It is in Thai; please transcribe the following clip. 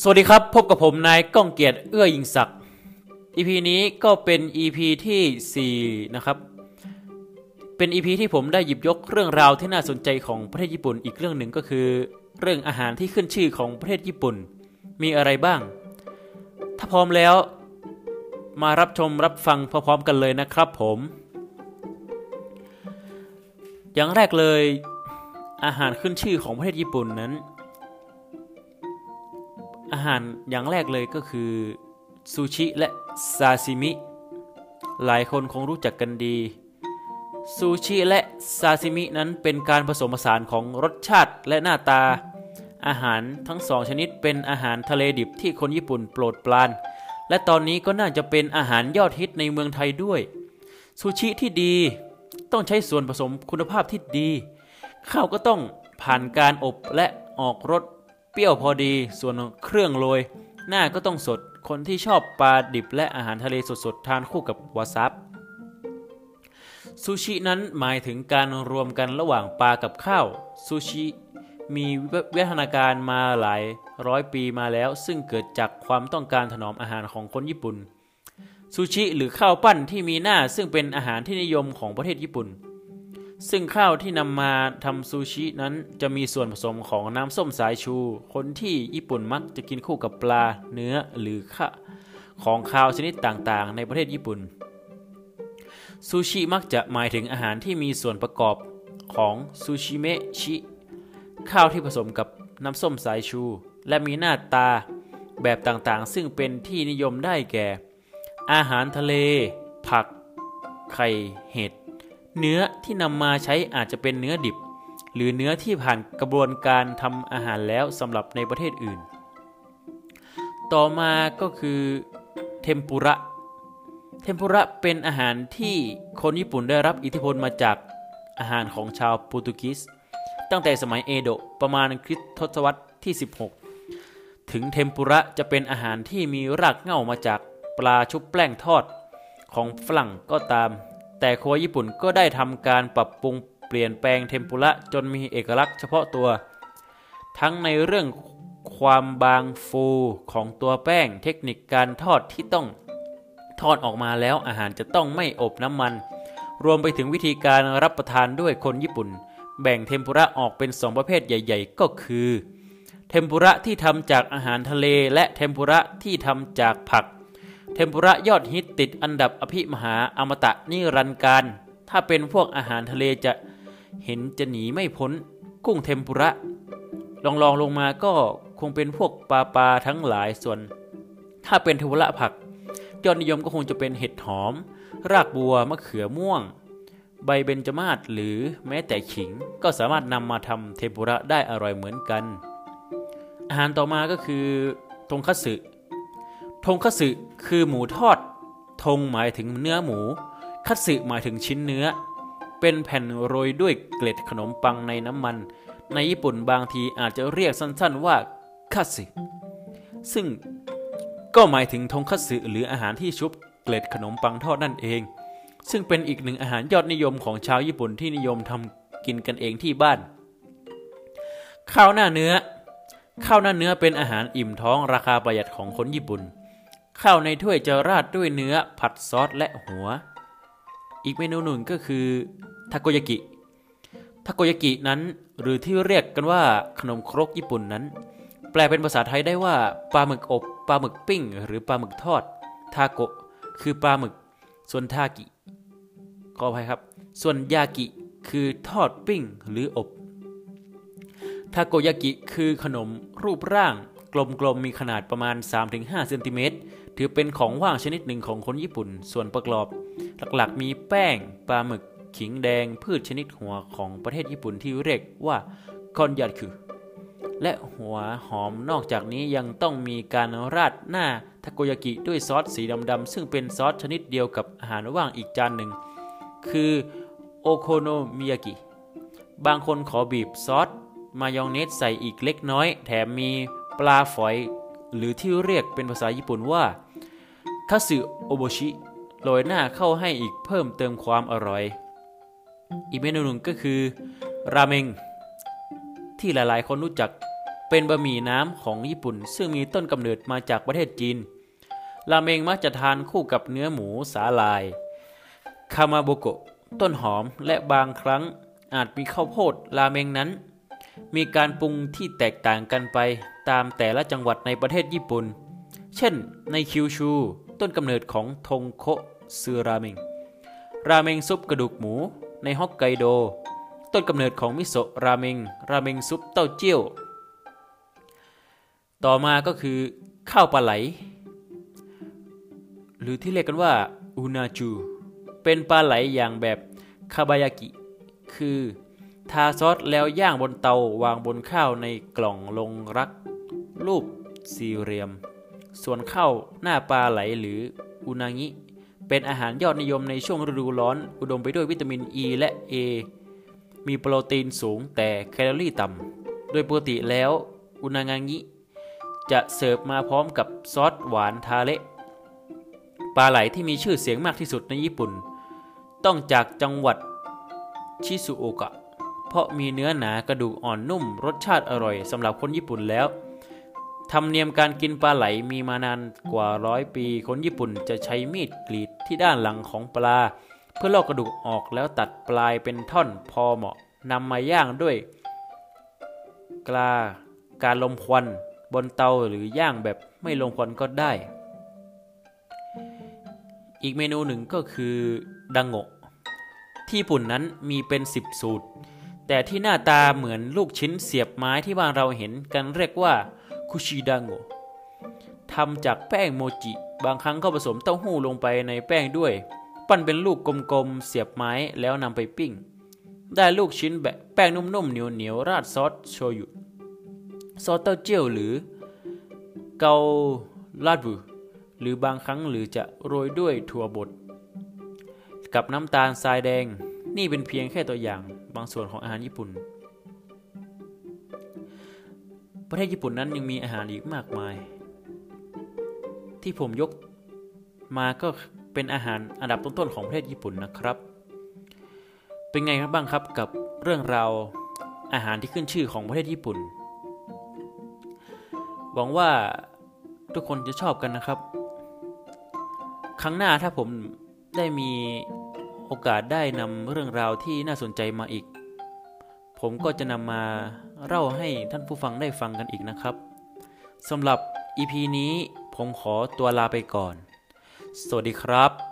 สวัสดีครับ พบกับผมนายก้องเกียรติเอื้อยิงศักดิ์ EP นี้ก็เป็น EP ที่ 4 นะครับ เป็น EP ที่ผมได้หยิบยกเรื่องราวที่น่าสนใจของประเทศญี่ปุ่นอีกเรื่องหนึ่งก็คือ เรื่องอาหารที่ขึ้นชื่อของประเทศญี่ปุ่น มีอะไรบ้าง ถ้าพร้อมแล้ว มารับชมรับฟังพร้อมๆกันเลยนะครับผม อย่างแรกเลย อาหารขึ้นชื่อของประเทศญี่ปุ่นนั้น อาหารอย่างแรกเลยก็คือซูชิและซาซิมิ หลายคนคงรู้จักกันดีซูชิและซาซิมินั้นเป็นการผสมผสานของรสชาติและหน้าตา อาหารทั้งสองชนิดเป็นอาหารทะเลดิบที่คนญี่ปุ่นโปรดปราน และตอนนี้ก็น่าจะเป็นอาหารยอดฮิตในเมืองไทยด้วย ซูชิที่ดีต้องใช้ส่วนผสมคุณภาพที่ดี ข้าวก็ต้องผ่านการอบและออกรส เปรี้ยวพอดี ส่วนเครื่องโรย หน้าก็ต้องสด คนที่ชอบปลาดิบและอาหารทะเลสดๆ ทานคู่กับวาซาบซูชินั้นหมายถึงการรวมกันระหว่างปลากับข้าว ซูชิมีวิวัฒนาการมาหลายร้อยปีมาแล้ว ซึ่งเกิดจากความต้องการถนอมอาหารของคนญี่ปุ่น ซูชิหรือข้าวปั้นที่มีหน้าซึ่งเป็นอาหารที่นิยมของประเทศญี่ปุ่น ซึ่งข้าวที่นำมาทำซูชินั้นจะมีส่วนผสมของน้ำส้มสายชู คนที่ญี่ปุ่นมักจะกินคู่กับปลาเนื้อหรือข้าของข้าวชนิดต่างๆ ในประเทศญี่ปุ่น ซูชิมักจะหมายถึงอาหารที่มีส่วนประกอบของซูชิเมชิ ข้าวที่ผสมกับน้ำส้มสายชู และมีหน้าตาแบบต่างๆ ซึ่งเป็นที่นิยมได้แก่ อาหารทะเล ผัก ไข่เห็ด เนื้อที่นำมาใช้อาจจะเป็นเนื้อดิบ หรือเนื้อที่ผ่านกระบวนการทำอาหารแล้วสำหรับในประเทศอื่น ต่อมาก็คือเทมปุระ เทมปุระเป็นอาหารที่คนญี่ปุ่นได้รับอิทธิพลมาจากอาหารของชาวโปรตุเกสตั้งแต่สมัยเอโดะประมาณคริสตศตวรรษที่ 16 ถึงเทมปุระจะเป็นอาหารที่มีรากเหง้ามาจากปลาชุบแป้งทอดของฝรั่งก็ตาม แต่ครัวญี่ปุ่นก็ได้ทำการปรับปรุงเปลี่ยนแปลงเทมปุระจนมีเอกลักษณ์เฉพาะตัว ทั้งในเรื่องความบางฟูของตัวแป้งเทคนิคการทอดที่ต้องทอดออกมาแล้วอาหารจะต้องไม่อบน้ำมัน รวมไปถึงวิธีการรับประทานด้วยคนญี่ปุ่น แบ่งเทมปุระออกเป็นสองประเภทใหญ่ ๆ ก็คือ เทมปุระที่ทำจากอาหารทะเลและเทมปุระที่ทำจากผัก เทมปุระยอดฮิตติดอันดับอภิมหาอมตะนิรันดร์การ ถ้าเป็นพวกอาหารทะเลจะเห็นจะหนีไม่พ้น กุ้งเทมปุระลองลองลงมาก็คงเป็นพวกปลาปลาทั้งหลายส่วน ถ้าเป็นเทมปุระผักยอดนิยมก็คงจะเป็นเห็ดหอม รากบัวมะเขือม่วง ใบเบญจมาศหรือแม้แต่ขิงก็สามารถนำมาทำเทมปุระได้อร่อยเหมือนกัน อาหารต่อมาก็คือทงคัตสึ ทงคัตสึคือหมูทอด ทงหมายถึงเนื้อหมู คัตสึหมายถึงชิ้นเนื้อ เป็นแผ่นโรยด้วยเกล็ดขนมปังในน้ำมัน ในญี่ปุ่นบางทีอาจจะเรียกสั้นๆว่าคัตสึซึ่งก็หมายถึงทงคัตสึหรืออาหารที่ชุบเกล็ดขนมปังทอดนั่นเอง ซึ่งเป็นอีกหนึ่งอาหารยอดนิยมของชาวญี่ปุ่นที่นิยมทำกินกันเองที่บ้าน ข้าวหน้าเนื้อ ข้าวหน้าเนื้อเป็นอาหารอิ่มท้องราคาประหยัดของคนญี่ปุ่น ข้าวในถ้วยจะราดด้วยเนื้อผัดซอสและหัว อีกเมนูหนึ่งก็คือทาโกยากิทาโกยากินั้นหรือที่เรียกกันว่าขนมครกญี่ปุ่นนั้น แปลเป็นภาษาไทยได้ว่าปลาหมึกอบปลาหมึกปิ้ง หรือปลาหมึกทอดทาโกะคือปลาหมึก ส่วนทากิขออภัยครับ ส่วนยากิคือทอดปิ้งหรืออบทาโกยากิคือขนมรูปร่าง กลมๆมีขนาดประมาณ 3-5เซนติเมตรถือเป็นของว่างชนิดหนึ่งของคนญี่ปุ่น ส่วนประกอบ หลักๆ มีแป้งปลาหมึก ขิงแดง พืชชนิดหัวของประเทศญี่ปุ่นที่เรียกว่าคอนยัดคือ และหัวหอมนอกจากนี้ยังต้องมีการราดหน้าทาโกยากิด้วยซอสสีดำๆซึ่งเป็นซอสชนิดเดียวกับอาหารว่างอีกจานหนึ่ง คือโอโคโนมิยากิบางคนขอบีบซอสมายองเนสใส่อีกเล็กน้อย แถมมี ปลาฝอย หรือที่เรียกเป็นภาษาญี่ปุ่นว่าคาสึโอโบชิโรยหน้าเข้าให้อีกเพิ่มเติมความอร่อย อีกเมนูหนึ่งก็คือ ราเมง ที่หลายๆ คนรู้จักเป็นบะหมี่น้ำของญี่ปุ่น ซึ่งมีต้นกำเนิดมาจากประเทศจีน ราเมงมักจะทานคู่กับเนื้อหมูสาลาย คามาโบโกะต้นหอมและบางครั้งอาจมีข้าวโพดราเมงนั้น มีการปรุงที่แตกต่างกันไปตามแต่ละจังหวัดในประเทศญี่ปุ่น เช่นในคิวชู ต้นกำเนิดของทงโคซือราเมง ราเมงซุปกระดูกหมู ในฮอกไกโด ต้นกำเนิดของมิโซะราเมง ราเมงซุปเต้าเจี้ยว ต่อมาก็คือข้าวปลาไหล หรือที่เรียกกันว่าอูนาจู เป็นปลาไหลอย่างแบบคาบายากิ คือ ทาซอสแล้วย่างบนเตาวางบนข้าวในกล่องลงรัก รูปสี่เหลี่ยม ส่วนข้าวหน้าปลาไหลหรืออุนางิ เป็นอาหารยอดนิยมในช่วงฤดูร้อน อุดมไปด้วยวิตามินอ e ีและ A มีโปรตีนสูงแต่แคลอรี่ต่ำ โดยปกติแล้วอุนางางิจะเสิร์ฟมาพร้อมกับซอสหวานทาเละปลาไหลที่มีชื่อเสียงมากที่สุดในญี่ปุ่น ต้องจากจังหวัดชิซุโอกะ ราะมีเนื้อหนากระดูกอ่อนนุ่ม รสชาติอร่อยสำหรับคนญี่ปุ่นแล้วธรรมเนียมการกินปลาไหลมีมานานกว่าร้อยปี คนญี่ปุ่นจะใช้มีดกรีดที่ด้านหลังของปลา เพื่อลอกกระดูกออกแล้วตัดปลายเป็นท่อนพอเหมาะนำมาย่างด้วย กลาการลมควันบนเตาหรือย่างแบบไม่ลงควันก็ได้ อีกเมนูหนึ่งก็คือดังโงะที่ญี่ปุ่นนั้นมีเป็นสิบสูตร แต่ที่หน้าตาเหมือนลูกชิ้นเสียบไม้ที่บ้านเราเห็นกันเรียกว่าคุชิดังโงทำจากแป้งโมจิ บางครั้งก็ผสมเต้าหู้ลงไปในแป้งด้วย ปั้นเป็นลูกกลมๆเสียบไม้แล้วนำไปปิ้ง ได้ลูกชิ้นแบบแป้งนุ่มๆเหนียวๆราดซอสโชยุซอสเต้าเจี้ยวหรือ เกาลาดบูหรือบางครั้งหรือจะโรยด้วยถั่วบดกับน้ำตาลทรายแดง นี่เป็นเพียงแค่ตัวอย่าง บางส่วนของอาหารญี่ปุ่น ประเทศญี่ปุ่นนั้นยังมีอาหารอีกมากมาย ที่ผมยกมาก็เป็นอาหารอันดับต้นๆของประเทศญี่ปุ่นนะครับ เป็นไงครับบ้างครับกับเรื่องราวอาหารที่ขึ้นชื่อของประเทศญี่ปุ่น หวังว่าทุกคนจะชอบกันนะครับ ครั้งหน้าถ้าผมได้มี โอกาสได้นำเรื่องราวที่น่าสนใจมาอีก ผมก็จะนำมาเล่าให้ท่านผู้ฟังได้ฟังกันอีกนะครับสำหรับ EP นี้ผมขอตัวลาไปก่อน สวัสดีครับ